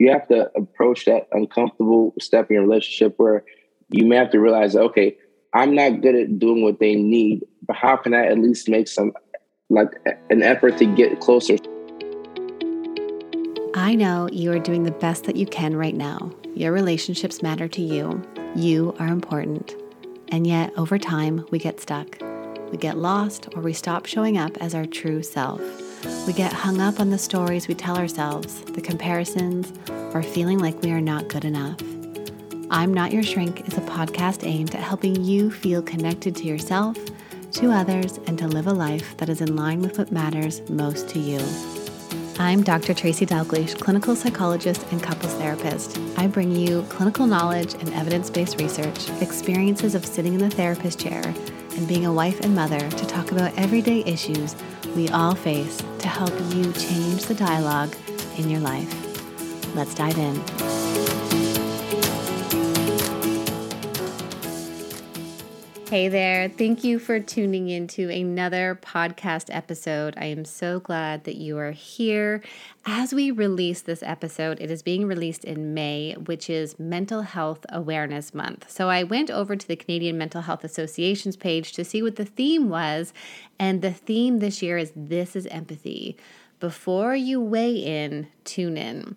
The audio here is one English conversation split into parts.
you have to approach that uncomfortable step in your relationship where you may have to realize, okay, I'm not good at doing what they need, but how can I at least make some like an effort to get closer? I know you are doing the best that you can right now. Your relationships matter to you. You are important. And yet, over time, we get stuck. We get lost or we stop showing up as our true self. We get hung up on the stories we tell ourselves, the comparisons, or feeling like we are not good enough. I'm Not Your Shrink is a podcast aimed at helping you feel connected to yourself, to others, and to live a life that is in line with what matters most to you. I'm Dr. Tracy Dalgleish, clinical psychologist and couples therapist. I bring you clinical knowledge and evidence based research, experiences of sitting in the therapist chair, and being a wife and mother to talk about everyday issues we all face to help you change the dialogue in your life. Let's dive in. Hey there. Thank you for tuning in to another podcast episode. I am so glad that you are here. As we release this episode, it is being released in May, which is Mental Health Awareness Month. So I went over to the Canadian Mental Health Association's page to see what the theme was, and the theme this year is This is Empathy. Before you weigh in, tune in.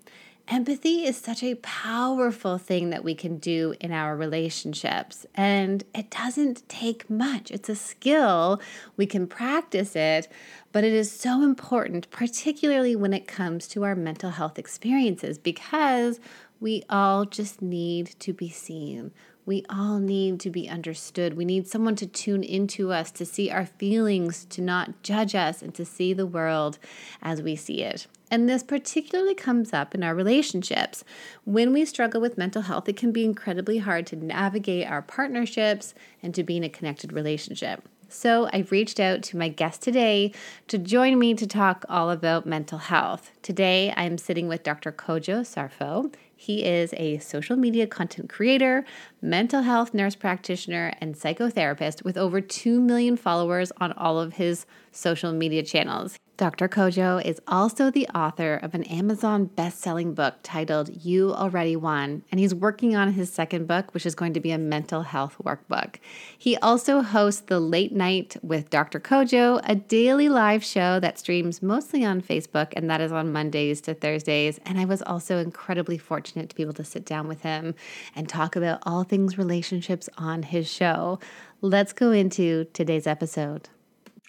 Empathy is such a powerful thing that we can do in our relationships. And it doesn't take much. It's a skill. We can practice it, but it is so important, particularly when it comes to our mental health experiences, because we all just need to be seen. We all need to be understood. We need someone to tune into us, to see our feelings, to not judge us, and to see the world as we see it. And this particularly comes up in our relationships. When we struggle with mental health, it can be incredibly hard to navigate our partnerships and to be in a connected relationship. So I reached out to my guest today to join me to talk all about mental health. Today I'm sitting with Dr. Kojo Sarfo. He is a social media content creator, mental health nurse practitioner, and psychotherapist with over 2 million followers on all of his social media channels. Dr. Kojo is also the author of an Amazon best selling book titled You Already Won, and he's working on his second book, which is going to be a mental health workbook. He also hosts The Late Night with Dr. Kojo, a daily live show that streams mostly on Facebook, and that is on Mondays to Thursdays. And I was also incredibly fortunate to be able to sit down with him and talk about all things relationships on his show. Let's go into today's episode.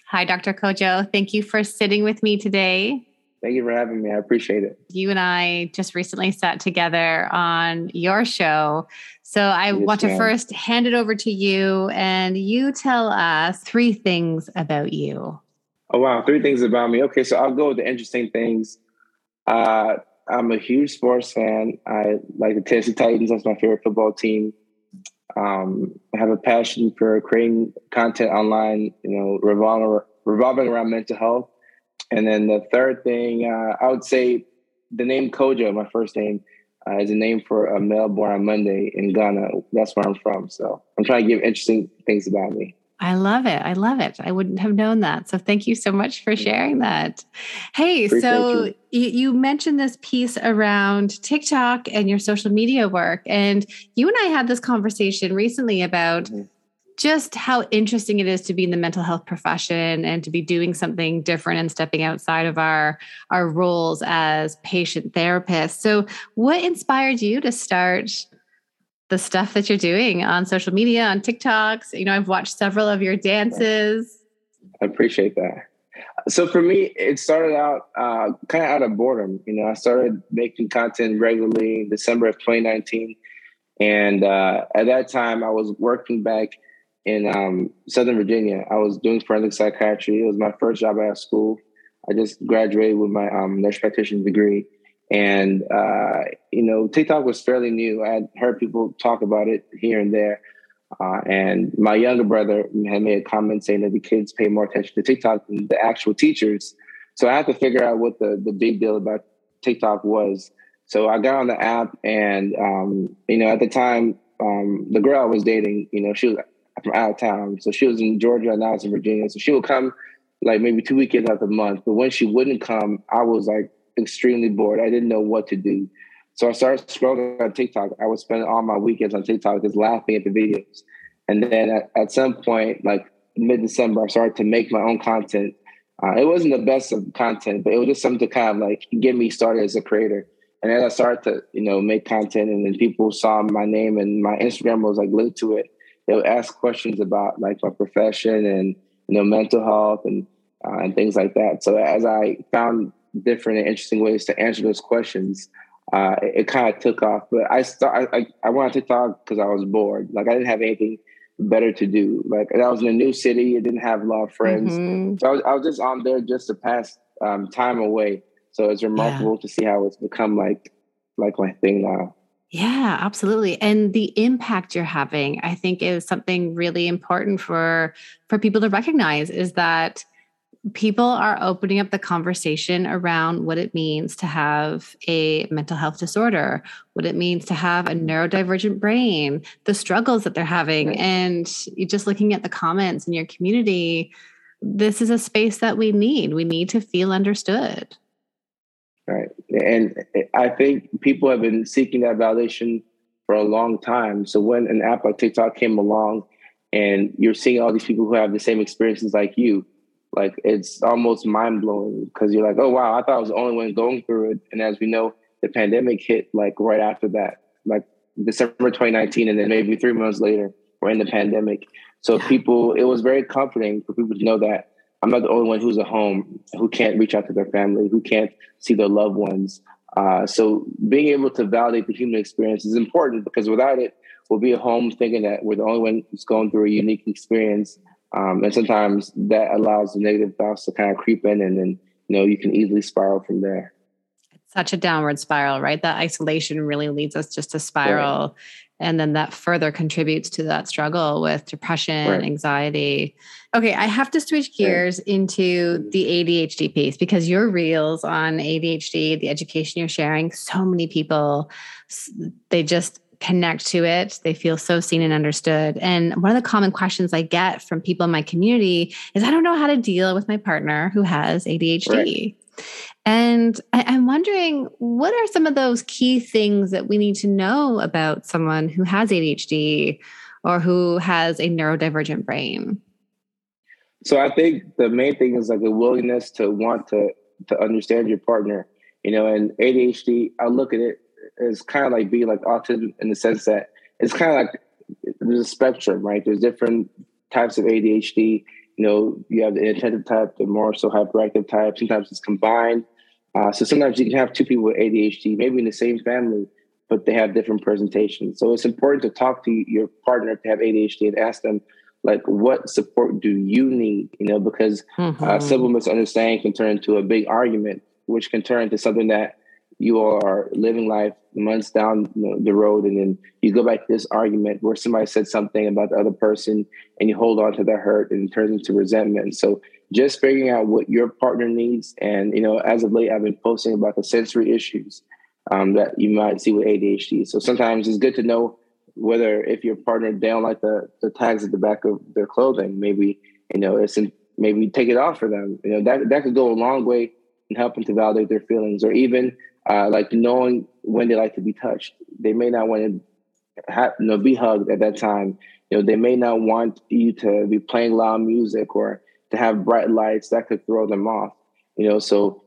Hi, Dr. Kojo. Thank you for sitting with me today. Thank you for having me. I appreciate it. You and I just recently sat together on your show. So I yes, want to ma'am. first hand it over to you and you tell us three things about you. Oh, wow. Three things about me. Okay. So I'll go with the interesting things. Uh, I'm a huge sports fan. I like the Tennessee Titans. That's my favorite football team um, have a passion for creating content online, you know, revolving, revolving around mental health. And then the third thing, uh, I would say the name Kojo, my first name, uh, is a name for a male born on Monday in Ghana. That's where I'm from. So I'm trying to give interesting things about me. I love it. I love it. I wouldn't have known that. So thank you so much for sharing that. Hey, Appreciate so you. you. mentioned this piece around TikTok and your social media work. And you and I had this conversation recently about mm-hmm. just how interesting it is to be in the mental health profession and to be doing something different and stepping outside of our, our roles as patient therapists. So what inspired you to start the stuff that you're doing on social media, on TikToks. You know, I've watched several of your dances. I appreciate that. So for me, it started out uh, kind of out of boredom. You know, I started making content regularly in December of 2019. And uh, at that time, I was working back in um, Southern Virginia. I was doing forensic psychiatry. It was my first job out of school. I just graduated with my um, nurse practitioner degree. And, uh, you know, TikTok was fairly new. I had heard people talk about it here and there. Uh, and my younger brother had made a comment saying that the kids pay more attention to TikTok than the actual teachers. So I had to figure out what the, the big deal about TikTok was. So I got on the app, and, um, you know, at the time, um, the girl I was dating, you know, she was from out of town. So she was in Georgia and I was in Virginia. So she would come like maybe two weekends out of the month. But when she wouldn't come, I was like extremely bored. I didn't know what to do. So I started scrolling on TikTok. I would spend all my weekends on TikTok just laughing at the videos. And then at, at some point, like mid December, I started to make my own content. Uh, it wasn't the best of content, but it was just something to kind of like get me started as a creator. And as I started to, you know, make content and then people saw my name and my Instagram was like linked to it, they would ask questions about like my profession and, you know, mental health and, uh, and things like that. So as I found different and interesting ways to answer those questions, uh, it, it kind of took off. But I start, I, I went on TikTok because I was bored. Like I didn't have anything better to do. Like I was in a new city, I didn't have a lot of friends, mm-hmm. so I was, I was, just on there just to pass um, time away. So it's remarkable yeah. to see how it's become like like my thing now. Yeah, absolutely. And the impact you're having, I think, is something really important for for people to recognize. Is that people are opening up the conversation around what it means to have a mental health disorder, what it means to have a neurodivergent brain, the struggles that they're having. Right. And just looking at the comments in your community, this is a space that we need. We need to feel understood. Right. And I think people have been seeking that validation for a long time. So when an app like TikTok came along and you're seeing all these people who have the same experiences like you, like it's almost mind blowing because you're like, oh wow, I thought I was the only one going through it. And as we know, the pandemic hit like right after that, like December 2019, and then maybe three months later, we're in the pandemic. So people, it was very comforting for people to know that I'm not the only one who's at home who can't reach out to their family, who can't see their loved ones. Uh, so being able to validate the human experience is important because without it, we'll be at home thinking that we're the only one who's going through a unique experience um, and sometimes that allows the negative thoughts to kind of creep in and then, you know, you can easily spiral from there. It's such a downward spiral, right? That isolation really leads us just to spiral. Right. And then that further contributes to that struggle with depression, right. anxiety. Okay, I have to switch gears right. into the ADHD piece because your reels on ADHD, the education you're sharing, so many people, they just connect to it. They feel so seen and understood. And one of the common questions I get from people in my community is I don't know how to deal with my partner who has ADHD. Right. And I, am wondering what are some of those key things that we need to know about someone who has ADHD or who has a neurodivergent brain? So I think the main thing is like a willingness to want to to understand your partner. You know, and ADHD, I look at it is kind of like being like autism in the sense that it's kind of like there's a spectrum, right? There's different types of ADHD. You know, you have the inattentive type, the more so hyperactive type. Sometimes it's combined. Uh, so sometimes you can have two people with ADHD, maybe in the same family, but they have different presentations. So it's important to talk to your partner to have ADHD and ask them, like, what support do you need? You know, because mm-hmm. uh, simple misunderstanding can turn into a big argument, which can turn into something that you are living life months down the road and then you go back to this argument where somebody said something about the other person and you hold on to the hurt and it turns into resentment. So just figuring out what your partner needs and you know as of late i've been posting about the sensory issues um, that you might see with adhd so sometimes it's good to know whether if your partner they don't like the, the tags at the back of their clothing maybe you know it's in, maybe take it off for them. You know that that could go a long way in helping to validate their feelings or even uh, like knowing when they like to be touched. They may not want to have, you know, be hugged at that time. You know, they may not want you to be playing loud music or to have bright lights that could throw them off. You know, so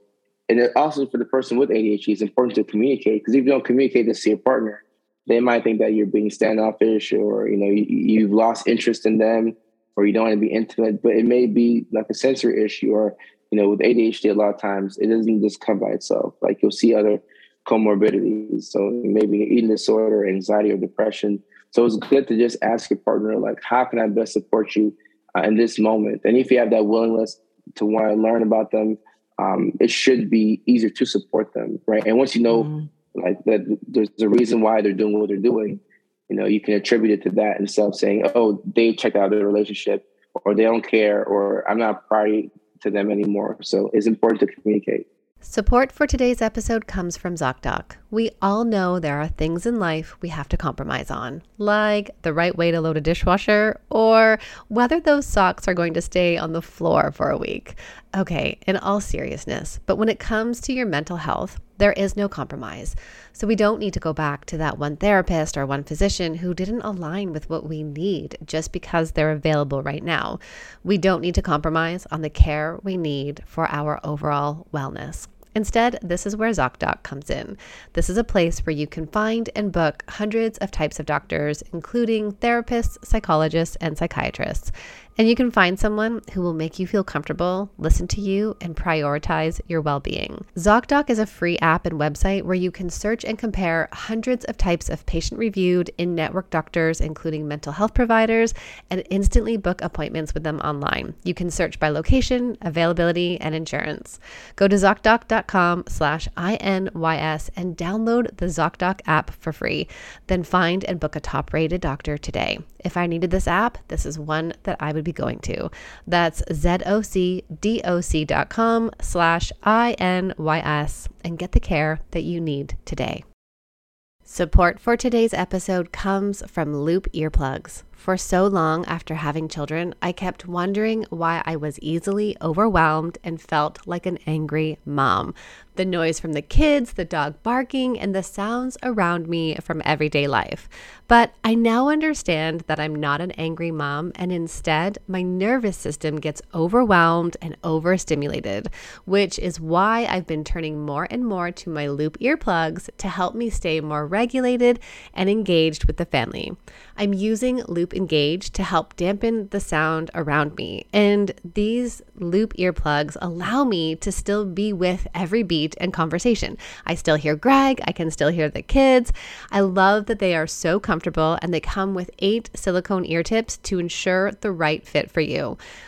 and it also for the person with ADHD, it's important to communicate because if you don't communicate this to your partner, they might think that you're being standoffish or you know you, you've lost interest in them or you don't want to be intimate. But it may be like a sensory issue or you know, with ADHD, a lot of times it doesn't just come by itself. Like you'll see other comorbidities. So maybe eating disorder, anxiety, or depression. So it's good to just ask your partner, like, how can I best support you uh, in this moment? And if you have that willingness to want to learn about them, um, it should be easier to support them, right? And once you know, mm. like that, there's a reason why they're doing what they're doing. You know, you can attribute it to that instead of saying, "Oh, they checked out their relationship," or "They don't care," or "I'm not priority to them anymore. So it's important to communicate. Support for today's episode comes from ZocDoc. We all know there are things in life we have to compromise on, like the right way to load a dishwasher or whether those socks are going to stay on the floor for a week. Okay, in all seriousness, but when it comes to your mental health, There is no compromise. So we don't need to go back to that one therapist or one physician who didn't align with what we need just because they're available right now. We don't need to compromise on the care we need for our overall wellness. Instead, this is where ZocDoc comes in. This is a place where you can find and book hundreds of types of doctors, including therapists, psychologists, and psychiatrists. And you can find someone who will make you feel comfortable, listen to you, and prioritize your well being. ZocDoc is a free app and website where you can search and compare hundreds of types of patient reviewed in network doctors, including mental health providers, and instantly book appointments with them online. You can search by location, availability, and insurance. Go to ZocDoc.com slash INYS and download the ZocDoc app for free. Then find and book a top rated doctor today. If I needed this app, this is one that I would be going to. That's zocdoc.com slash INYS and get the care that you need today. Support for today's episode comes from Loop Earplugs. For so long after having children, I kept wondering why I was easily overwhelmed and felt like an angry mom. The noise from the kids, the dog barking, and the sounds around me from everyday life. But I now understand that I'm not an angry mom, and instead, my nervous system gets overwhelmed and overstimulated, which is why I've been turning more and more to my loop earplugs to help me stay more regulated and engaged with the family. I'm using Loop Engage to help dampen the sound around me. And these Loop earplugs allow me to still be with every beat and conversation. I still hear Greg, I can still hear the kids. I love that they are so comfortable and they come with eight silicone ear tips to ensure the right fit for you.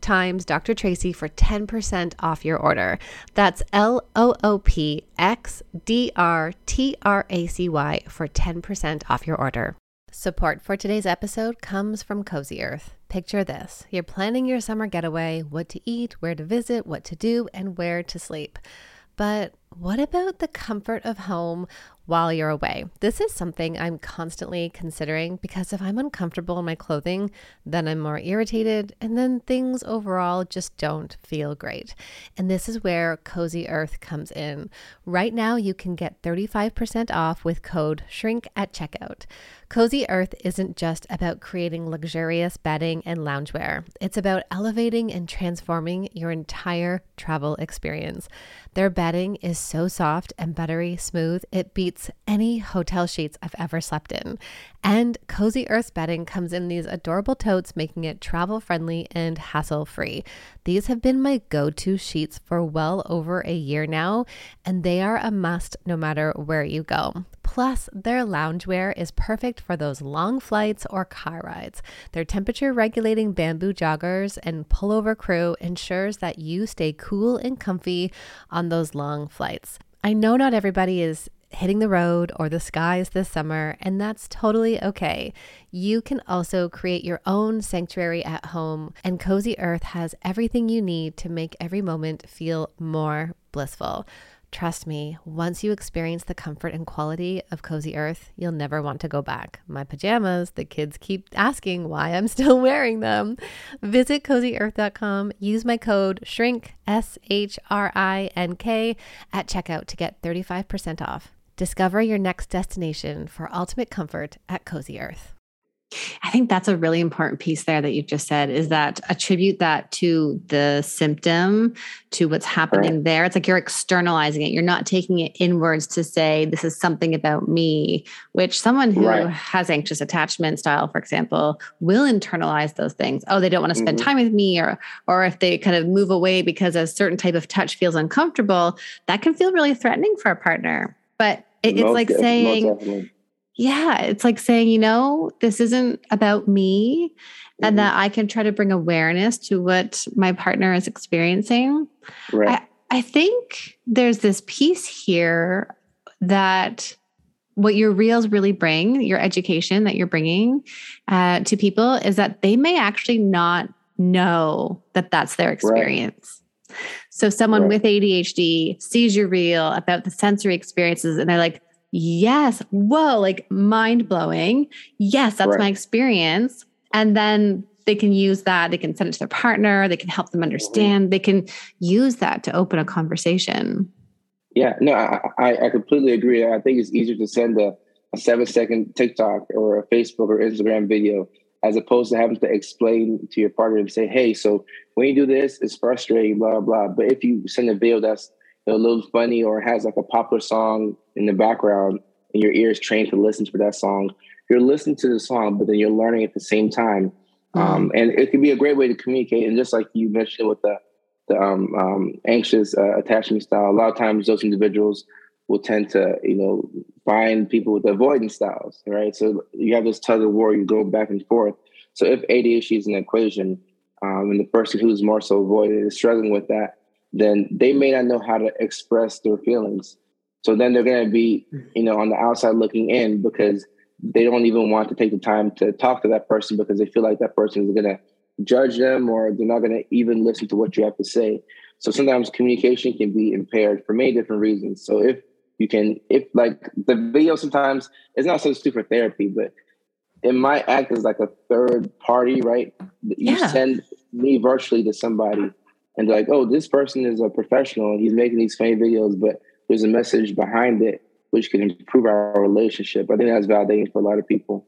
times Dr. Tracy for 10% off your order. That's L O O P X D R T R A C Y for 10% off your order. Support for today's episode comes from Cozy Earth. Picture this you're planning your summer getaway, what to eat, where to visit, what to do, and where to sleep. But what about the comfort of home while you're away? This is something I'm constantly considering because if I'm uncomfortable in my clothing, then I'm more irritated, and then things overall just don't feel great. And this is where Cozy Earth comes in. Right now, you can get 35% off with code SHRINK at checkout. Cozy Earth isn't just about creating luxurious bedding and loungewear, it's about elevating and transforming your entire travel experience. Their bedding is so soft and buttery smooth, it beats any hotel sheets I've ever slept in. And Cozy Earth bedding comes in these adorable totes, making it travel friendly and hassle free. These have been my go to sheets for well over a year now, and they are a must no matter where you go. Plus, their loungewear is perfect for those long flights or car rides. Their temperature regulating bamboo joggers and pullover crew ensures that you stay cool and comfy on those long flights. I know not everybody is hitting the road or the skies this summer, and that's totally okay. You can also create your own sanctuary at home, and Cozy Earth has everything you need to make every moment feel more blissful. Trust me, once you experience the comfort and quality of Cozy Earth, you'll never want to go back. My pajamas, the kids keep asking why I'm still wearing them. Visit cozyearth.com, use my code SHRINK, S H R I N K, at checkout to get 35% off. Discover your next destination for ultimate comfort at Cozy Earth. I think that's a really important piece there that you've just said is that attribute that to the symptom, to what's happening right. there. It's like you're externalizing it. You're not taking it inwards to say, this is something about me, which someone who right. has anxious attachment style, for example, will internalize those things. Oh, they don't want to spend mm-hmm. time with me, or or if they kind of move away because a certain type of touch feels uncomfortable, that can feel really threatening for a partner. But it, it's like saying, yeah, it's like saying, you know, this isn't about me mm-hmm. and that I can try to bring awareness to what my partner is experiencing. Right. I, I think there's this piece here that what your reels really bring, your education that you're bringing uh, to people, is that they may actually not know that that's their experience. Right. So, someone right. with ADHD sees your reel about the sensory experiences, and they're like, "Yes, whoa, like mind blowing. Yes, that's right. my experience." And then they can use that. They can send it to their partner. They can help them understand. Mm-hmm. They can use that to open a conversation. Yeah, no, I, I completely agree. I think it's easier to send a, a seven second TikTok or a Facebook or Instagram video as opposed to having to explain to your partner and say, hey, so when you do this, it's frustrating, blah, blah. But if you send a video that's a little funny or has like a popular song in the background and your ear is trained to listen to that song, you're listening to the song, but then you're learning at the same time. Mm-hmm. Um, and it can be a great way to communicate. And just like you mentioned with the the um, um, anxious uh, attachment style. A lot of times, those individuals will tend to, you know, find people with avoidance styles, right? So you have this tug of war, you go back and forth. So if ADHD is an equation, um, and the person who's more so avoided is struggling with that, then they may not know how to express their feelings. So then they're going to be, you know, on the outside looking in because they don't even want to take the time to talk to that person because they feel like that person is going to judge them or they're not going to even listen to what you have to say. So sometimes communication can be impaired for many different reasons. So if you can, if like the video sometimes it's not so for therapy, but it might act as like a third party, right? You yeah. send me virtually to somebody and they're like, oh, this person is a professional and he's making these funny videos, but there's a message behind it which can improve our relationship. I think that's validating for a lot of people.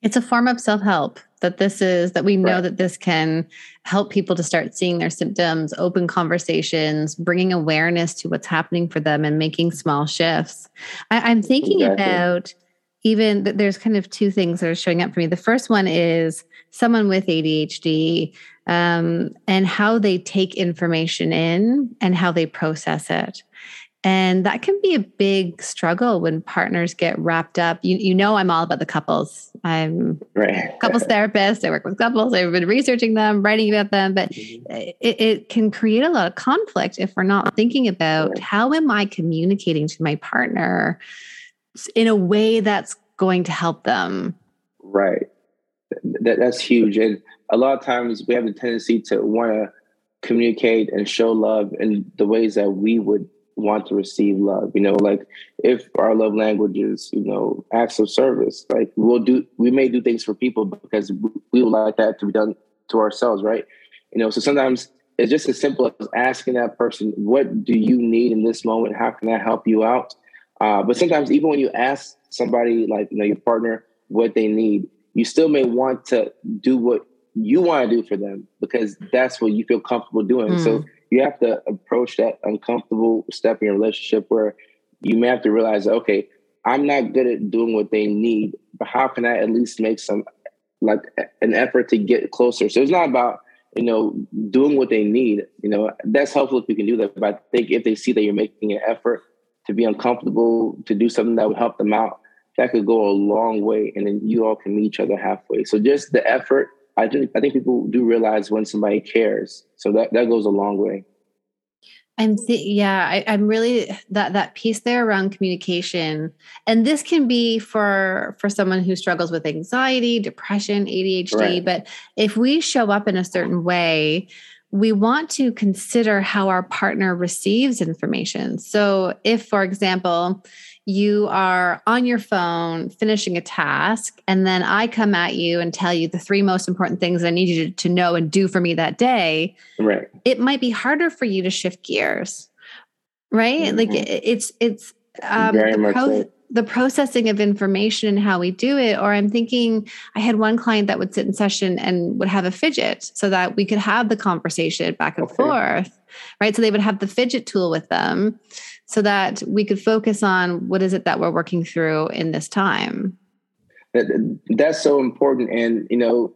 It's a form of self help that this is, that we know right. that this can help people to start seeing their symptoms, open conversations, bringing awareness to what's happening for them and making small shifts. I, am thinking exactly. about even that there's kind of two things that are showing up for me. The first one is someone with ADHD um, and how they take information in and how they process it. And that can be a big struggle when partners get wrapped up. You, you know, I'm all about the couples. I'm right. couples therapist. I work with couples. I've been researching them, writing about them, but mm-hmm. it, it, can create a lot of conflict if we're not thinking about how am I communicating to my partner in a way that's going to help them. Right. That, that's huge. And a lot of times we have the tendency to want to communicate and show love in the ways that we would want to receive love. You know, like if our love language is, you know, acts of service, like we'll do, we may do things for people because we would like that to be done to ourselves, right? You know, so sometimes it's just as simple as asking that person, what do you need in this moment? How can I help you out? Uh, but sometimes even when you ask somebody like, you know, your partner what they need, you still may want to do what you want to do for them because that's what you feel comfortable doing. Mm. So hmm you have to approach that uncomfortable step in your relationship where you may have to realize, okay, I'm not good at doing what they need, but how can I at least make some like an effort to get closer? So it's not about you know doing what they need. You know that's helpful if you can do that. But I think if they see that you're making an effort to be uncomfortable to do something that would help them out, that could go a long way, and then you all can meet each other halfway. So just the effort I think I think people do realize when somebody cares. So that that goes a long way. I'm th- yeah, I, am really that that piece there around communication, and this can be for for someone who struggles with anxiety, depression, ADHD. Right. But if we show up in a certain way, we want to consider how our partner receives information. So, if, for example, you are on your phone finishing a task, and then I come at you and tell you the three most important things I need you to know and do for me that day, right? It might be harder for you to shift gears, right? Mm-hmm. Like it's it's um, very much pro- so the processing of information and how we do it or i'm thinking i had one client that would sit in session and would have a fidget so that we could have the conversation back and okay. forth right so they would have the fidget tool with them so that we could focus on what is it that we're working through in this time. That's so important. And you know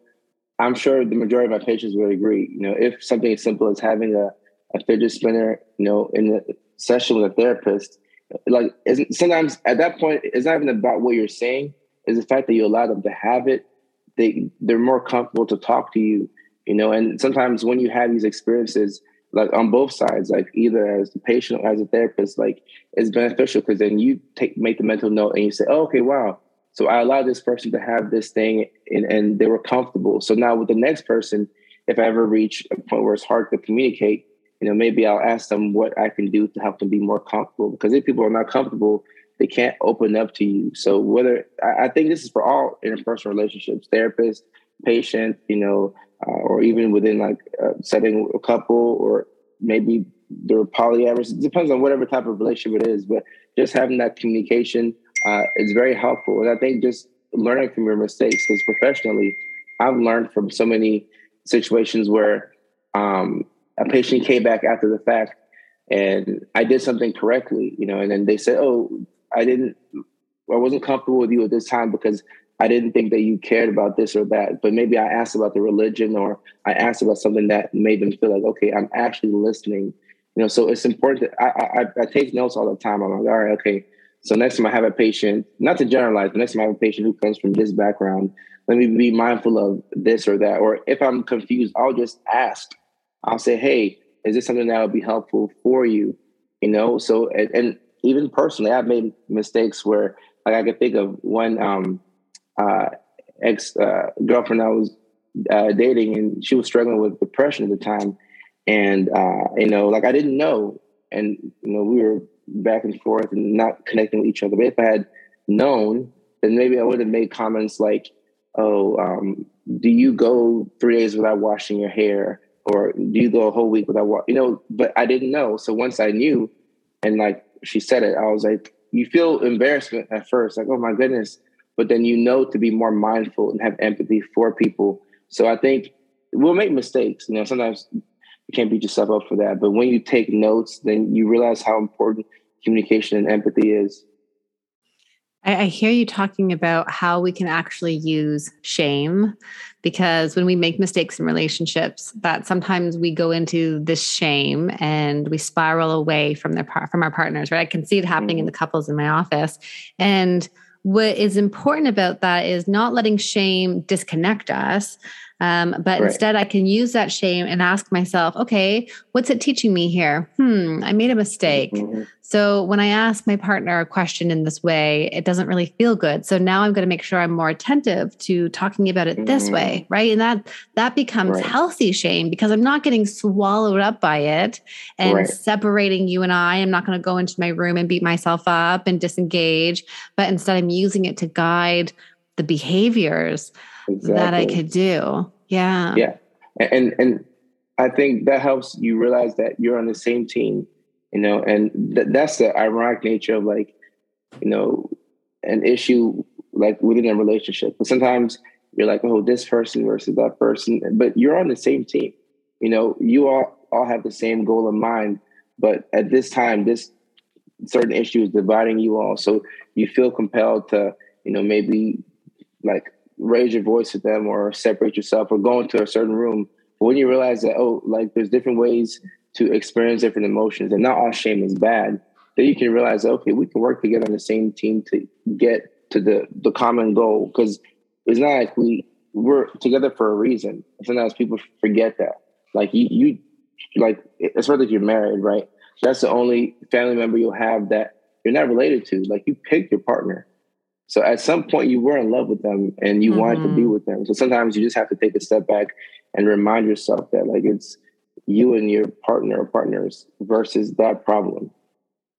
i'm sure the majority of my patients would agree you know if something as simple as having a, a fidget spinner you know in a session with a therapist like sometimes at that point it's not even about what you're saying it's the fact that you allow them to have it. They they're more comfortable to talk to you you know and sometimes when you have these experiences like on both sides, like either as the patient or as a therapist, like it's beneficial because then you take make the mental note and you say, oh, okay, wow. So I allowed this person to have this thing and, and they were comfortable. So now with the next person, if I ever reach a point where it's hard to communicate, you know, maybe I'll ask them what I can do to help them be more comfortable. Because if people are not comfortable, they can't open up to you. So whether I think this is for all interpersonal relationships, therapist, patient, you know, uh, or even within like uh, setting a couple, or maybe they're polyamorous. It depends on whatever type of relationship it is. But just having that communication uh, is very helpful. And I think just learning from your mistakes, because professionally, I've learned from so many situations where um, a patient came back after the fact and I did something correctly, you know, and then they said, "Oh, I didn't, I wasn't comfortable with you at this time because I didn't think that you cared about this or that. But maybe I asked about the religion or I asked about something that made them feel like, okay, I'm actually listening. You know, so it's important. That I, I, I take notes all the time. I'm like, all right, okay. So next time I have a patient, not to generalize, but next time I have a patient who comes from this background, let me be mindful of this or that. Or if I'm confused, I'll just ask. I'll say, hey, is this something that would be helpful for you? You know, so and, and even personally, I've made mistakes where like I could think of one um, uh, ex uh, girlfriend I was uh, dating, and she was struggling with depression at the time, and uh, you know, like I didn't know, and you know, we were back and forth and not connecting with each other. But if I had known, then maybe I would have made comments like, "Oh, um, do you go three days without washing your hair?" Or do you go a whole week without, wa-? you know? But I didn't know. So once I knew, and like she said it, I was like, you feel embarrassment at first, like, oh my goodness. But then you know to be more mindful and have empathy for people. So I think we'll make mistakes. You know, sometimes you can't beat yourself up for that. But when you take notes, then you realize how important communication and empathy is. I, hear you talking about how we can actually use shame because when we make mistakes in relationships, that sometimes we go into this shame and we spiral away from their from our partners. Right? I can see it happening mm-hmm. in the couples in my office, and what is important about that is not letting shame disconnect us um, but right. instead, I can use that shame and ask myself, okay, what's it teaching me here? Hmm, I made a mistake. Mm-hmm. So when I ask my partner a question in this way, it doesn't really feel good. So now I'm going to make sure I'm more attentive to talking about it mm-hmm. this way, right? And that that becomes right. healthy shame because I'm not getting swallowed up by it and right. separating you and I. I'm not going to go into my room and beat myself up and disengage, but instead I'm using it to guide the behaviors exactly. that I could do. Yeah. Yeah. And and I think that helps you realize that you're on the same team, you know, and th- that's the ironic nature of like, you know, an issue like within a relationship. But sometimes you're like, oh, this person versus that person, but you're on the same team. You know, you all all have the same goal in mind, but at this time, this certain issue is dividing you all. So you feel compelled to, you know, maybe like raise your voice at them or separate yourself or go into a certain room. But when you realize that, oh, like there's different ways to experience different emotions and not all shame is bad, then you can realize, okay, we can work together on the same team to get to the, the common goal. Because it's not like we, we're together for a reason. Sometimes people forget that. Like you, you like, especially if you're married, right? That's the only family member you'll have that you're not related to. Like you pick your partner so at some point you were in love with them and you mm-hmm. wanted to be mm-hmm. with them. So sometimes you just have to take a step back and remind yourself that like it's you and your partner or partners versus that problem.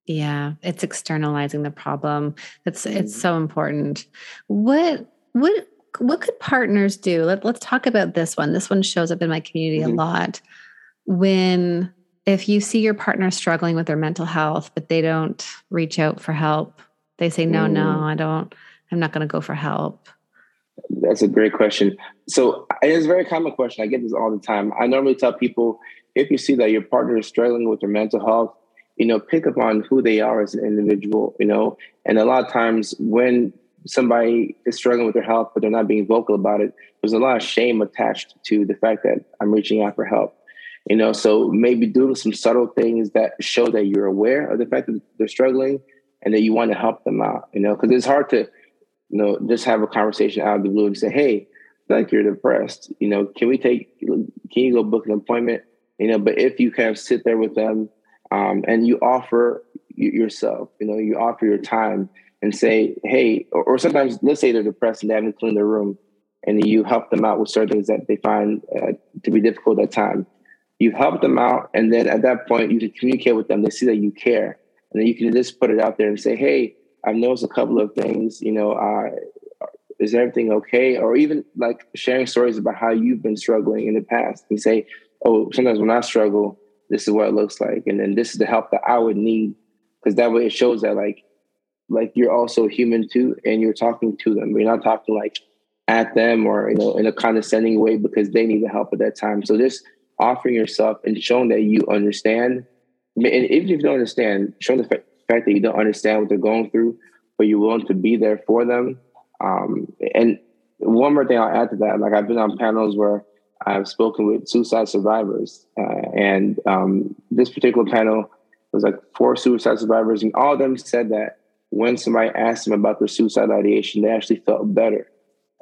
Yeah, it's externalizing the problem. That's mm-hmm. it's so important. What what what could partners do? Let, let's talk about this one. This one shows up in my community mm-hmm. a lot. When if you see your partner struggling with their mental health, but they don't reach out for help, they say, no, mm. no, I don't, I'm not going to go for help? That's a great question. So it's a very common question. I get this all the time. I normally tell people if you see that your partner is struggling with their mental health, you know, pick up on who they are as an individual, you know, and a lot of times when somebody is struggling with their health, but they're not being vocal about it, there's a lot of shame attached to the fact that I'm reaching out for help. You know, so maybe do some subtle things that show that you're aware of the fact that they're struggling and that you want to help them out, you know, because it's hard to, you know, just have a conversation out of the blue and say, hey, like you're depressed, you know, can we take, can you go book an appointment? you know, but if you kind of sit there with them um, and you offer yourself, you know, you offer your time and say, hey, or, or, sometimes let's say they're depressed and they haven't cleaned their room and you help them out with certain things that they find uh, to be difficult at time. You help them out, and then at that point, you can communicate with them. They see that you care, and then you can just put it out there and say, "Hey, I've noticed a couple of things. You know, uh, is everything okay?" Or even like sharing stories about how you've been struggling in the past, and say, "Oh, sometimes when I struggle, this is what it looks like, and then this is the help that I would need." Because that way, it shows that like, like you're also human too, and you're talking to them. You're not talking like at them or you know in a condescending way because they need the help at that time. So just offering yourself and showing that you understand, and even if you don't understand, showing the fact that you don't understand what they're going through, but you're willing to be there for them. Um, and one more thing I'll add to that, like I've been on panels where I've spoken with suicide survivors, uh, and um, this particular panel was like four suicide survivors, and all of them said that when somebody asked them about their suicide ideation, they actually felt better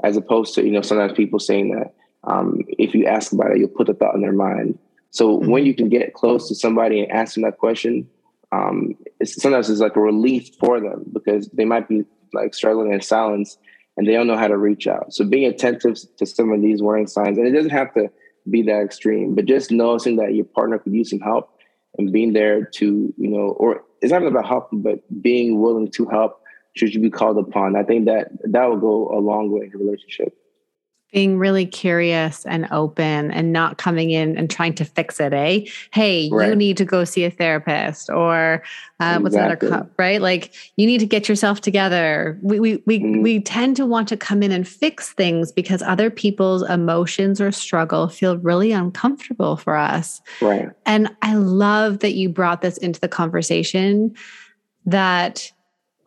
as opposed to you know sometimes people saying that um, if you ask about it, you'll put the thought in their mind. So mm-hmm. when you can get close to somebody and ask them that question, um, it's, sometimes it's like a relief for them because they might be like struggling in silence and they don't know how to reach out. So being attentive to some of these warning signs, and it doesn't have to be that extreme, but just noticing that your partner could use some help and being there to, you know, or it's not about helping, but being willing to help should you be called upon. I think that that will go a long way in a relationship. Being really curious and open and not coming in and trying to fix it, eh? Hey, right. you need to go see a therapist or uh, exactly. what's another right? Like you need to get yourself together. We we we mm-hmm. we tend to want to come in and fix things because other people's emotions or struggle feel really uncomfortable for us. Right. And I love that you brought this into the conversation that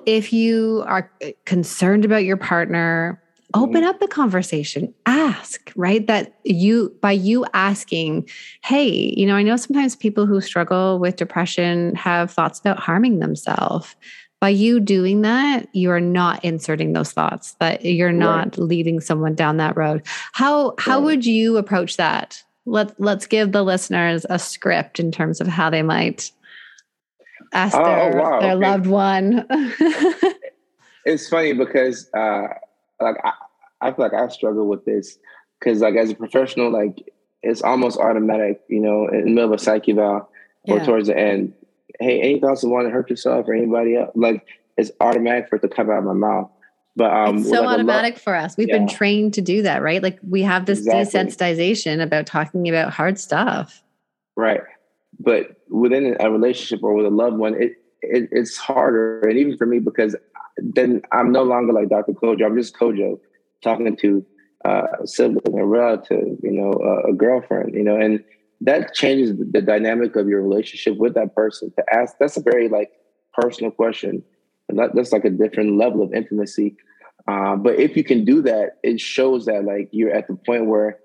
if you are concerned about your partner, open up the conversation ask right that you by you asking hey you know i know sometimes people who struggle with depression have thoughts about harming themselves by you doing that you are not inserting those thoughts that you're not right. leading someone down that road how how right. would you approach that let let's give the listeners a script in terms of how they might ask oh, their, wow. their okay. loved one. it's funny because uh, like I, I feel like I struggle with this because like as a professional, like it's almost automatic, you know, in the middle of a psych eval or yeah. towards the end. Hey, any thoughts of wanting to hurt yourself or anybody else? Like it's automatic for it to come out of my mouth. But um, it's so like automatic for us. We've yeah. been trained to do that, right? Like we have this exactly. desensitization about talking about hard stuff. Right but within a relationship or with a loved one, it, it it's harder. And even for me, because then I'm no longer like Dr. Kojo. I'm just Kojo talking to uh, a sibling, a relative, you know, a, girlfriend, you know, and that changes the dynamic of your relationship with that person. To ask, that's a very like personal question, and that, that's like a different level of intimacy. Uh, but if you can do that, it shows that like you're at the point where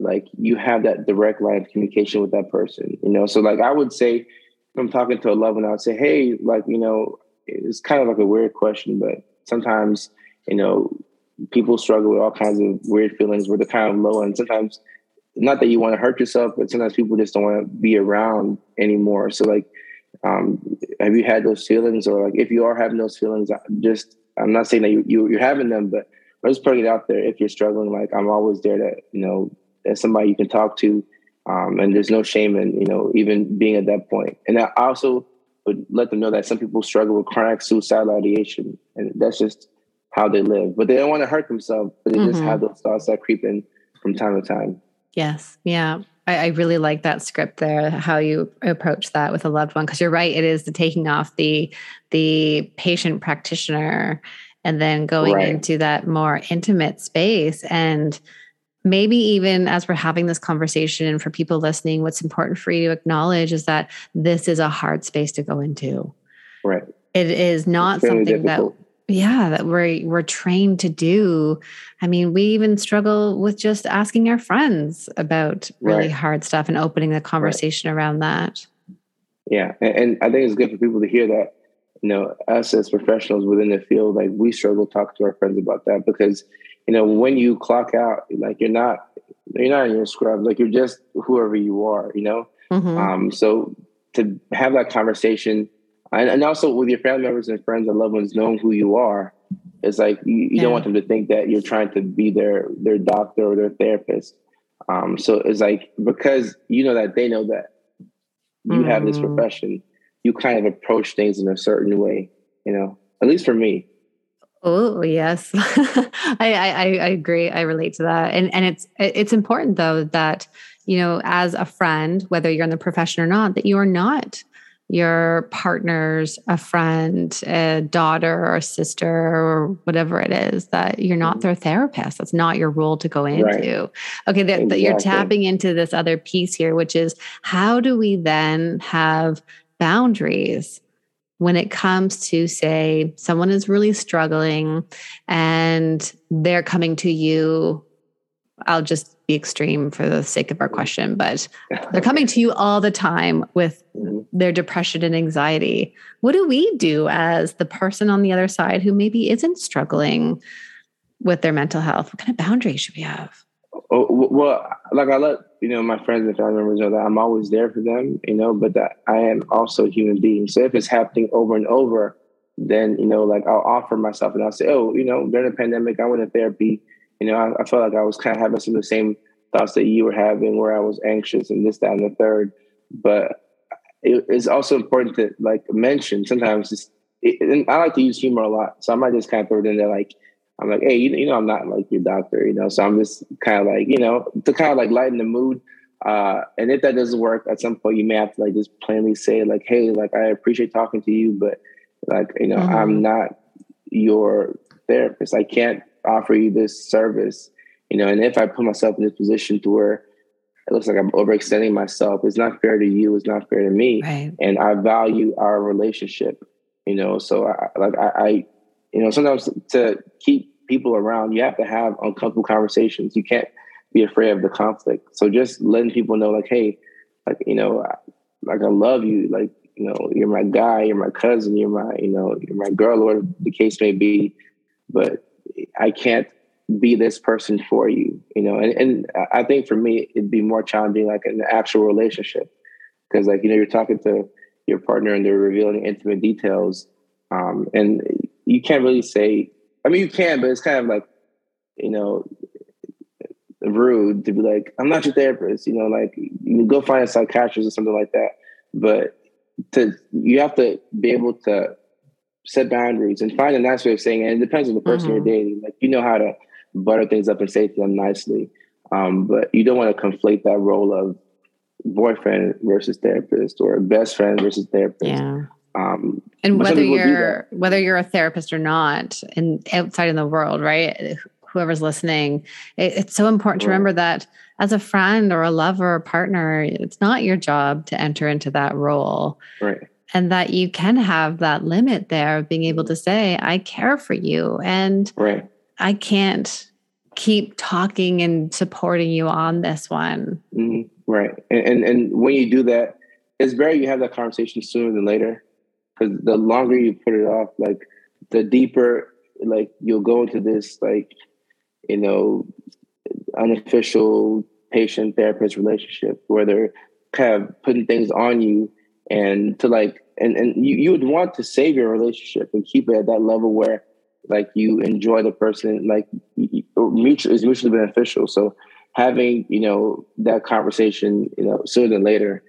like you have that direct line of communication with that person you know so like i would say i'm talking to a loved one i would say hey like you know it's kind of like a weird question but sometimes you know people struggle with all kinds of weird feelings where they're kind of low and sometimes not that you want to hurt yourself but sometimes people just don't want to be around anymore so like um, have you had those feelings or like if you are having those feelings just i'm not saying that you, you you're having them but I'm just putting it out there if you're struggling like i'm always there to you know as somebody you can talk to. Um, and there's no shame in, you know, even being at that point. And I also would let them know that some people struggle with chronic suicidal ideation and that's just how they live. But they don't want to hurt themselves, but they mm-hmm. just have those thoughts that creep in from time to time. Yes. Yeah. I, I really like that script there, how you approach that with a loved one. Cause you're right, it is the taking off the the patient practitioner and then going right. into that more intimate space. And maybe even as we're having this conversation and for people listening what's important for you to acknowledge is that this is a hard space to go into right it is not something difficult. that yeah that we're we're trained to do i mean we even struggle with just asking our friends about really right. hard stuff and opening the conversation right. around that yeah and, and i think it's good for people to hear that you know us as professionals within the field like we struggle to talk to our friends about that because you know, when you clock out, like you're not you're not in your scrubs, like you're just whoever you are, you know. Mm-hmm. Um, so to have that conversation, and, and, also with your family members and friends and loved ones knowing who you are, it's like you, you yeah. don't want them to think that you're trying to be their their doctor or their therapist. Um, so it's like because you know that they know that you mm-hmm. have this mm-hmm. profession, you kind of approach things in a certain way. You know, at least for me. Oh yes, I, I I agree. I relate to that, and and it's it's important though that you know as a friend, whether you're in the profession or not, that you are not your partner's a friend, a daughter or a sister or whatever it is that you're not mm-hmm. their therapist. That's not your role to go into. Right. Okay, that, exactly. you're tapping into this other piece here, which is how do we then have boundaries when it comes to say someone is really struggling and they're coming to you I'll just be extreme for the sake of our question, but they're coming to you all the time with their depression and anxiety. What do we do as the person on the other side who maybe isn't struggling with their mental health? What kind of boundaries should we have? Oh, well, like I let you know my friends and family members know that I'm always there for them, you know, but that I am also a human being. So if it's happening over and over, then you know, like I'll offer myself and I'll say, oh, you know, during the pandemic, I went to therapy you know, I, I felt like I was kind of having some of the same thoughts that you were having, where I was anxious and this, that, and the third. But it, it's also important to like mention sometimes. It's, it, and I like to use humor a lot, so I might just kind of throw it in there, like I'm like, hey, you, you know, I'm not like your doctor, you know, so I'm just kind of like, you know, to kind of like lighten the mood. Uh, and if that doesn't work, at some point you may have to like just plainly say like, hey, like I appreciate talking to you, but like you know, mm-hmm. I'm not your therapist. I can't offer you this service, you know, and if I put myself in this position to where it looks like I'm overextending myself, it's not fair to you, it's not fair to me. Right. And I value our relationship, you know, so I, like I, I, you know, sometimes to keep people around, you have to have uncomfortable conversations. You can't be afraid of the conflict. So just letting people know, like, hey, like, you know, like I love you, like, you know, you're my guy, you're my cousin, you're my, you know, you're my girl, or whatever the case may be. But I can't be this person for you, you know. And, and I think for me, it'd be more challenging, like an actual relationship, because like you know, you're talking to your partner and they're revealing intimate details, um, and you can't really say. I mean, you can, but it's kind of like, you know, rude to be like, "I'm not your therapist," you know, like you go find a psychiatrist or something like that. But to you have to be able to set boundaries and find a nice way of saying it. And it depends on the person mm-hmm. you're dating. Like you know how to butter things up and say to them nicely. Um, but you don't want to conflate that role of boyfriend versus therapist or best friend versus therapist. Yeah. Um, and whether you're whether you're a therapist or not, and outside in the world, right? Whoever's listening, it, it's so important to remember that as a friend or a lover or partner, it's not your job to enter into that role. Right and that you can have that limit there of being able to say i care for you and right. i can't keep talking and supporting you on this one mm-hmm. right and, and, and when you do that it's better you have that conversation sooner than later because the longer you put it off like the deeper like you'll go into this like you know unofficial patient therapist relationship where they're kind of putting things on you and to like and and you, you would want to save your relationship and keep it at that level where like you enjoy the person like mutual is mutually beneficial. So having you know that conversation you know sooner than later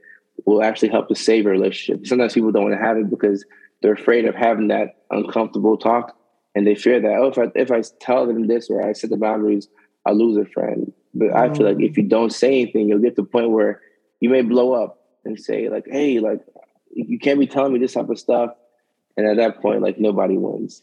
will actually help to save a relationship sometimes people don't want to have it because they're afraid of having that uncomfortable talk and they fear that oh if i if i tell them this or i set the boundaries i'll lose a friend but i feel like if you don't say anything you'll get to the point where you may blow up and say like, hey, like you can't be telling me this type of stuff. And at that point, like nobody wins.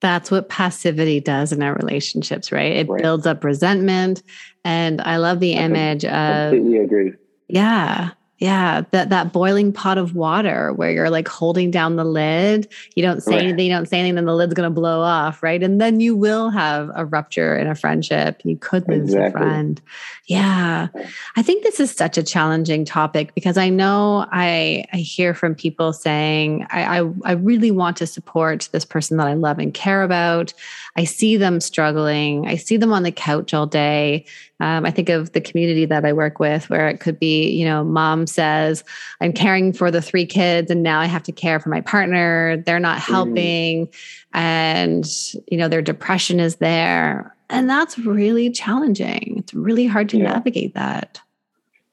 That's what passivity does in our relationships, right? It right. builds up resentment. And I love the I image of completely agree. Yeah. Yeah, that that boiling pot of water where you're like holding down the lid. You don't say right. anything, you don't say anything, then the lid's gonna blow off, right? And then you will have a rupture in a friendship. You could lose exactly. a friend. Yeah. I think this is such a challenging topic because I know I I hear from people saying, I I, I really want to support this person that I love and care about. I see them struggling. I see them on the couch all day. Um, I think of the community that I work with where it could be, you know, mom says, I'm caring for the three kids and now I have to care for my partner. They're not mm-hmm. helping. Mm. And, you know, their depression is there. And that's really challenging. It's really hard to yeah. navigate that.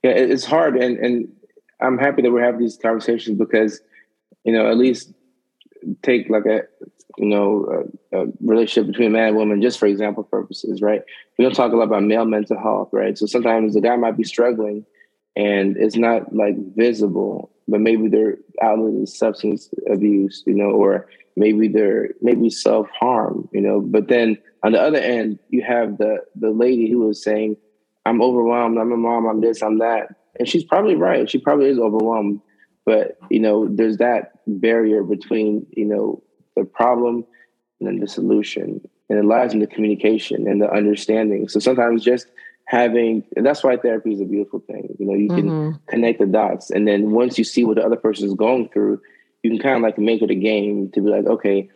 Yeah, it's hard. And, and I'm happy that we're having these conversations because, you know, at least take like a you know a, relationship between man and woman just for example purposes right? We don't talk a lot about male mental health right? So sometimes the guy might be struggling and it's not like visible but maybe they're outlet is substance abuse you know or maybe they're maybe self-harm you know? But then on the other end you have the the lady who was saying i'm overwhelmed. I'm a mom. I'm this i'm that. And she's probably right. She probably is overwhelmed. But you know, there's that barrier between you know the problem and then the solution, and it lies in the communication and the understanding. So sometimes just having and that's why therapy is a beautiful thing. You know, you can mm-hmm. connect the dots, and then once you see what the other person is going through, you can kind of like make it a game to be like, okay,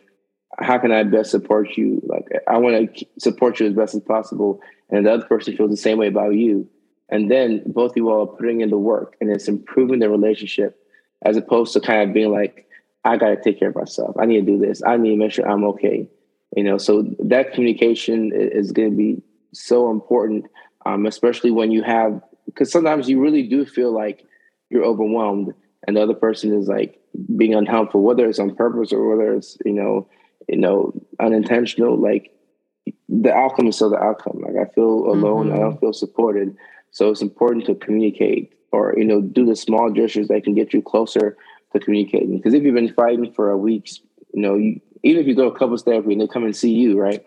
how can I best support you? Like, I want to support you as best as possible, and the other person feels the same way about you. And then both of you all are putting in the work, and it's improving the relationship as opposed to kind of being like, I got to take care of myself. I need to do this. I need to make sure I'm okay. You know, so that communication is going to be so important, um, especially when you have, because sometimes you really do feel like you're overwhelmed and the other person is like being unhelpful, whether it's on purpose or whether it's, you know, you know, unintentional, like the outcome is still the outcome. Like I feel alone. Mm-hmm. I don't feel supported. So it's important to communicate or you know do the small gestures that can get you closer to communicating. Because if you've been fighting for a week you know you, even if you go a couples therapy and they come and see you right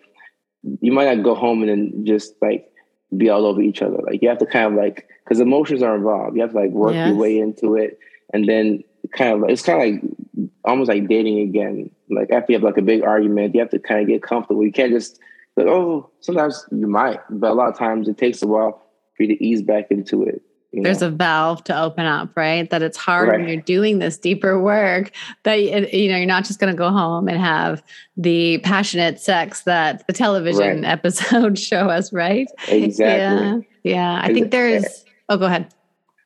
you might not go home and then just like be all over each other. Like you have to kind of like because emotions are involved. You have to like work yes. your way into it and then kind of it's kind of like almost like dating again. Like after you have like a big argument you have to kind of get comfortable. You can't just like oh sometimes you might but a lot of times it takes a while for you to ease back into it there's a valve to open up, right? That it's hard right. when you're doing this deeper work that you know you're not just going to go home and have the passionate sex that the television right. episodes show us, right? Exactly. Yeah, yeah. I think there's. Oh, go ahead.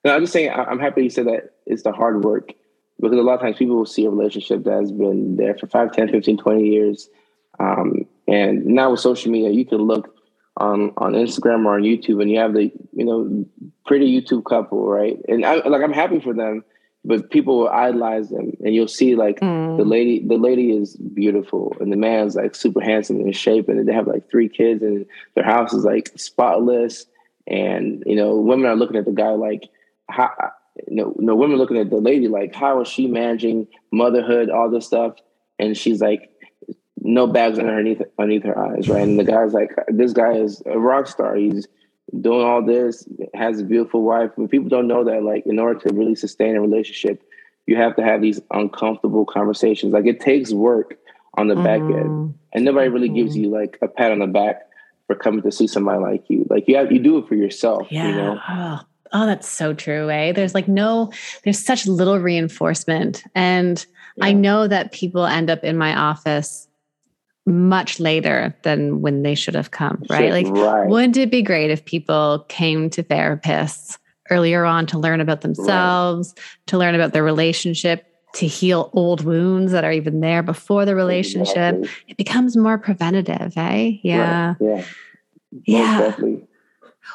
No, I'm just saying. I'm happy you said that it's the hard work because a lot of times people will see a relationship that has been there for 5, 10, 15, 20 years. Um, and now with social media, you can look on on Instagram or on YouTube, and you have the you know pretty YouTube couple, right? And I like I'm happy for them, but people will idolize them, and you'll see like mm. the lady the lady is beautiful, and the man's like super handsome and in shape, and they have like three kids, and their house is like spotless, and you know women are looking at the guy like how. No, no, women looking at the lady like, how is she managing motherhood, all this stuff? And she's like, no bags underneath underneath her eyes, right? And the guy's like, this guy is a rock star. He's doing all this, has a beautiful wife. But people don't know that, like, in order to really sustain a relationship, you have to have these uncomfortable conversations. Like, it takes work on the mm-hmm. back end, mm-hmm. and nobody really mm-hmm. gives you like a pat on the back for coming to see somebody like you. Like, you have you do it for yourself. Yeah. You know? Oh. Oh, that's so true, eh? There's like no, there's such little reinforcement. And yeah. I know that people end up in my office much later than when they should have come, right? Like, right. wouldn't it be great if people came to therapists earlier on to learn about themselves, right. to learn about their relationship, to heal old wounds that are even there before the relationship? Exactly. It becomes more preventative, eh? Yeah. Right. Yeah. yeah.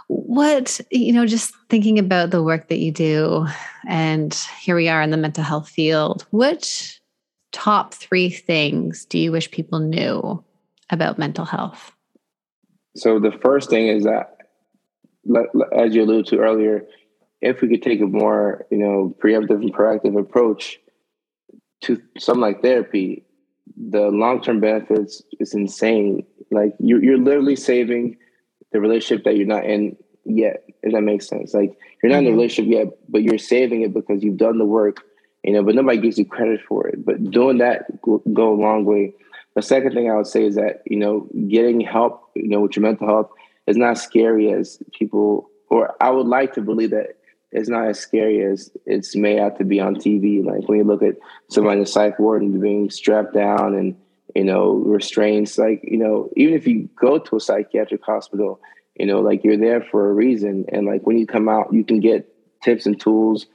What, you know, just thinking about the work that you do, and here we are in the mental health field, what top three things do you wish people knew about mental health? So the first thing is that, as you alluded to earlier, if we could take a more, you know, preemptive and proactive approach to something like therapy, the long-term benefits is insane. Like you're, you're literally saving the relationship that you're not in yet. If that makes sense. Like you're not mm-hmm. in a relationship yet, but you're saving it because you've done the work you know, but nobody gives you credit for it. But doing that go, go a long way. The second thing I would say is that you know, getting help, you know, with your mental health is not scary as people, or I would like to believe that it's not as scary as it's made out to be on TV. Like when you look at somebody in the psych ward and being strapped down and you know, restraints. Like, you know, even if you go to a psychiatric hospital, you know, like you're there for a reason. And like when you come out, you can get tips and tools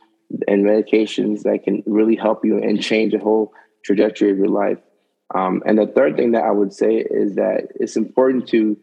and medications that can really help you and change the whole trajectory of your life. Um, and the third thing that I would say is that it's important to,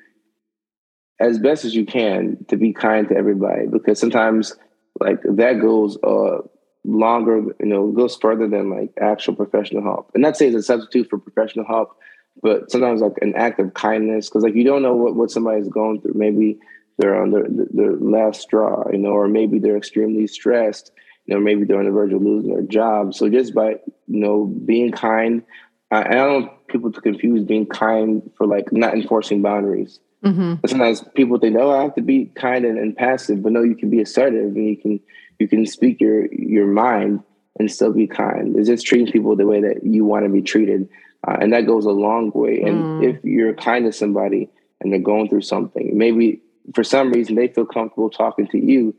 as best as you can, to be kind to everybody because sometimes like that goes uh, longer, you know, goes further than like actual professional help. And not say it's a substitute for professional help, but sometimes like an act of kindness because like you don't know what, what somebody's going through. Maybe they're on their, their last straw, you know, or maybe they're extremely stressed, you know, maybe they're on the verge of losing their job. So just by, you know, being kind, I, I don't want people to confuse being kind for like not enforcing boundaries. Mm-hmm. Sometimes people think, oh, I have to be kind and, and passive, but no, you can be assertive and you can you can speak your your mind and still be kind. It's just treating people the way that you want to be treated, uh, and that goes a long way. And mm. if you're kind to somebody and they're going through something, maybe for some reason they feel comfortable talking to you,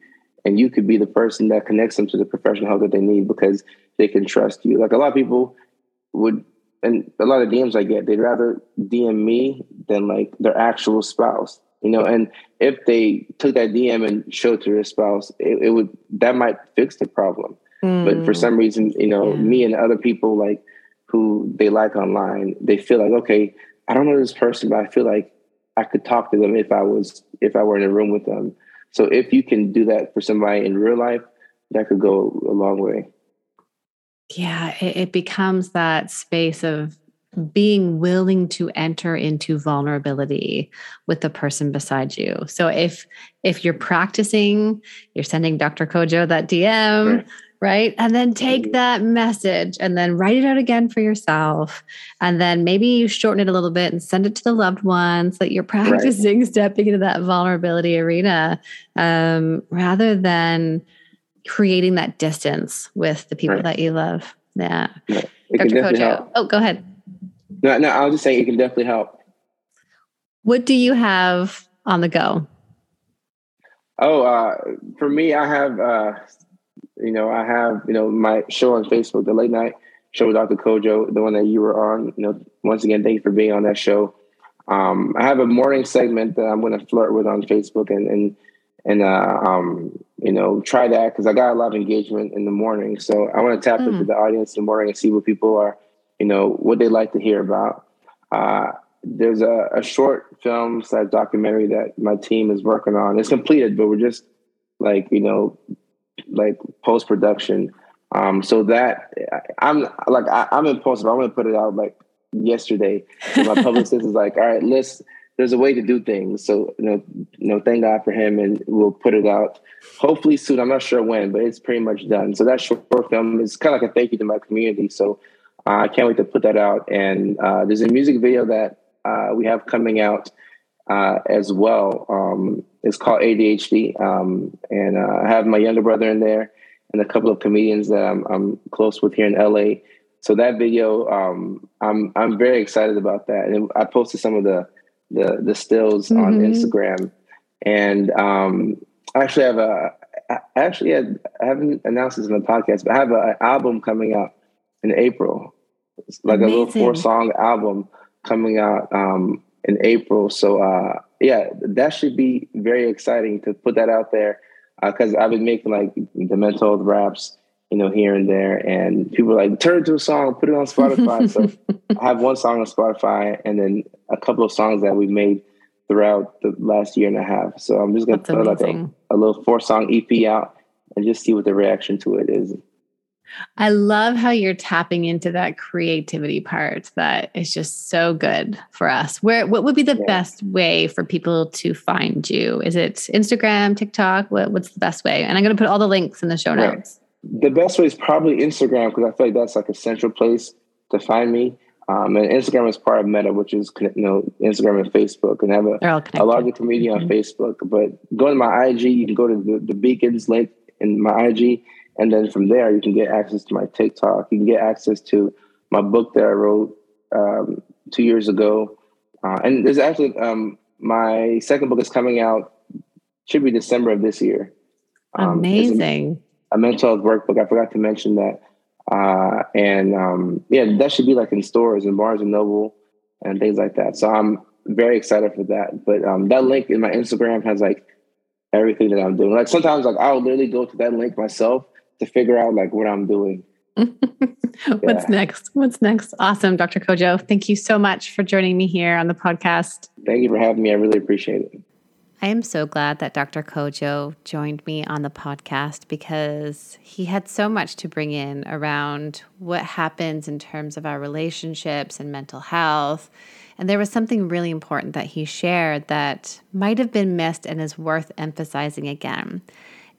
and you could be the person that connects them to the professional help that they need because they can trust you. Like a lot of people would, and a lot of DMs I get, they'd rather DM me than like their actual spouse you know and if they took that dm and showed to their spouse it, it would that might fix the problem mm. but for some reason you know yeah. me and other people like who they like online they feel like okay i don't know this person but i feel like i could talk to them if i was if i were in a room with them so if you can do that for somebody in real life that could go a long way yeah it, it becomes that space of being willing to enter into vulnerability with the person beside you. So if if you're practicing, you're sending Dr. Kojo that DM, right. Right? And then take mm-hmm. that message and then write it out again for yourself. And then maybe you shorten it a little bit and send it to the loved ones that you're practicing right. stepping into that vulnerability arena um, rather than creating that distance with the people right. that you love. Yeah. Dr. Kojo. Oh, go ahead. No, no, I was just saying it can definitely help. What do you have on the go? Oh, uh, for me, I have, uh, you know, I have, you know, my show on Facebook, the late night show with Dr. Kojo, the one that you were on. You know, once again, thank you for being on that show. Um, I have a morning segment that I'm going to flirt with on Facebook and and and uh, um, you know try that because I got a lot of engagement in the morning. So I want to tap mm. into the audience in the morning and see what people are you know, what they like to hear about. Uh, there's a, a, short film slash documentary that my team is working on. It's completed, but we're just like, you know, like post production. Um, so that I'm like, I, am impulsive. I'm to put it out like yesterday. My publicist is like, all right, let's, there's a way to do things. So, you know, you know, thank God for him and we'll put it out hopefully soon. I'm not sure when, but it's pretty much done. So that short film is kind of like a thank you to my community. So uh, I can't wait to put that out. And uh, there's a music video that uh, we have coming out uh, as well. Um, it's called ADHD, um, and uh, I have my younger brother in there and a couple of comedians that I'm, I'm close with here in LA. So that video, um, I'm I'm very excited about that. And I posted some of the the, the stills mm-hmm. on Instagram, and um, I actually have a I actually had, I haven't announced this in the podcast, but I have an album coming out in April. It's like Amazing. a little four song album coming out um, in April. So uh, yeah, that should be very exciting to put that out there because uh, I've been making like the mental health raps, you know, here and there, and people are like turn it to a song, put it on Spotify. so I have one song on Spotify, and then a couple of songs that we've made throughout the last year and a half. So I'm just gonna That's put like a, a little four song EP out and just see what the reaction to it is. I love how you're tapping into that creativity part that is just so good for us. Where what would be the yeah. best way for people to find you? Is it Instagram, TikTok? What, what's the best way? And I'm going to put all the links in the show notes. The best way is probably Instagram because I feel like that's like a central place to find me. Um, and Instagram is part of Meta, which is you know Instagram and Facebook, and I have a, a larger community mm-hmm. on Facebook. But go to my IG, you can go to the, the Beacons link in my IG and then from there, you can get access to my TikTok. You can get access to my book that I wrote um, two years ago. Uh, and there's actually um, my second book is coming out, should be December of this year. Um, Amazing. A, a, mental health workbook. I forgot to mention that. Uh, and um, yeah, that should be like in stores and Barnes and Noble and things like that. So I'm very excited for that. But um, that link in my Instagram has like everything that I'm doing. Like sometimes like I'll literally go to that link myself to figure out like what I'm doing. What's next? What's next? Awesome, Dr. Kojo. Thank you so much for joining me here on the podcast. Thank you for having me. I really appreciate it. I am so glad that Dr. Kojo joined me on the podcast because he had so much to bring in around what happens in terms of our relationships and mental health. And there was something really important that he shared that might have been missed and is worth emphasizing again.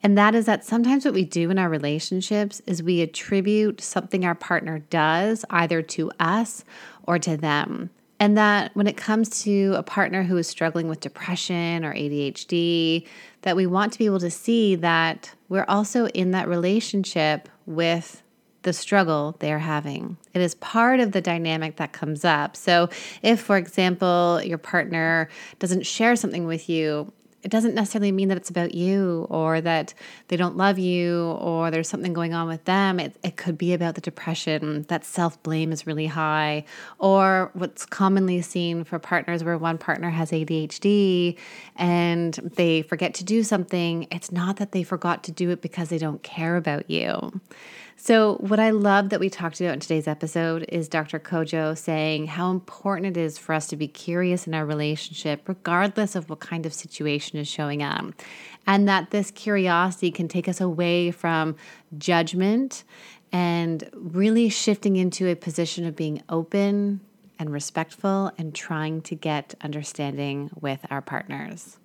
And that is that sometimes what we do in our relationships is we attribute something our partner does either to us or to them. And that when it comes to a partner who is struggling with depression or ADHD, that we want to be able to see that we're also in that relationship with the struggle they're having. It is part of the dynamic that comes up. So, if, for example, your partner doesn't share something with you, it doesn't necessarily mean that it's about you or that they don't love you or there's something going on with them. It, it could be about the depression, that self blame is really high, or what's commonly seen for partners where one partner has ADHD and they forget to do something. It's not that they forgot to do it because they don't care about you. So, what I love that we talked about in today's episode is Dr. Kojo saying how important it is for us to be curious in our relationship, regardless of what kind of situation is showing up. And that this curiosity can take us away from judgment and really shifting into a position of being open and respectful and trying to get understanding with our partners.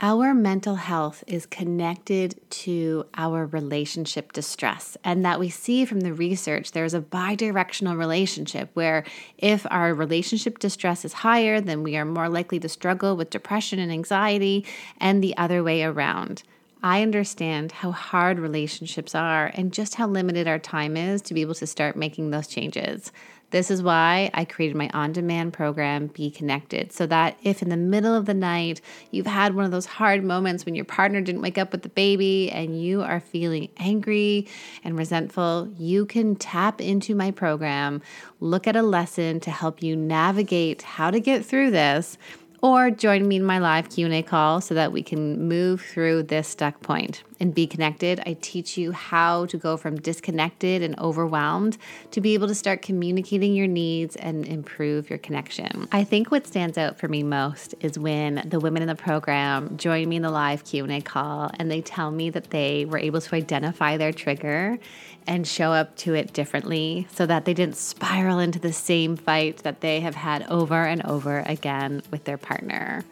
Our mental health is connected to our relationship distress, and that we see from the research there's a bi directional relationship where if our relationship distress is higher, then we are more likely to struggle with depression and anxiety, and the other way around. I understand how hard relationships are and just how limited our time is to be able to start making those changes. This is why I created my on demand program, Be Connected, so that if in the middle of the night you've had one of those hard moments when your partner didn't wake up with the baby and you are feeling angry and resentful, you can tap into my program, look at a lesson to help you navigate how to get through this or join me in my live Q&A call so that we can move through this stuck point and be connected. I teach you how to go from disconnected and overwhelmed to be able to start communicating your needs and improve your connection. I think what stands out for me most is when the women in the program join me in the live Q&A call and they tell me that they were able to identify their trigger and show up to it differently so that they didn't spiral into the same fight that they have had over and over again with their partner.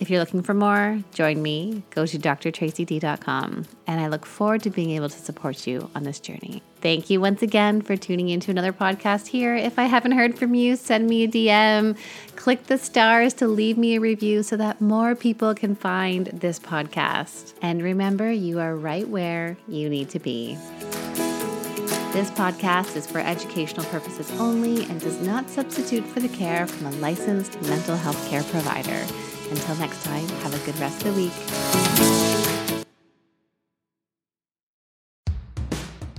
If you're looking for more, join me. Go to drtracyd.com, and I look forward to being able to support you on this journey. Thank you once again for tuning into another podcast here. If I haven't heard from you, send me a DM. Click the stars to leave me a review so that more people can find this podcast. And remember, you are right where you need to be. This podcast is for educational purposes only and does not substitute for the care from a licensed mental health care provider. Until next time, have a good rest of the week.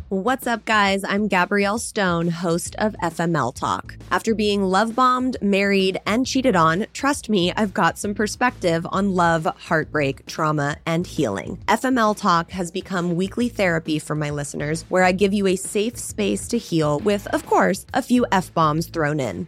What's up, guys? I'm Gabrielle Stone, host of FML Talk. After being love bombed, married, and cheated on, trust me, I've got some perspective on love, heartbreak, trauma, and healing. FML Talk has become weekly therapy for my listeners, where I give you a safe space to heal with, of course, a few F bombs thrown in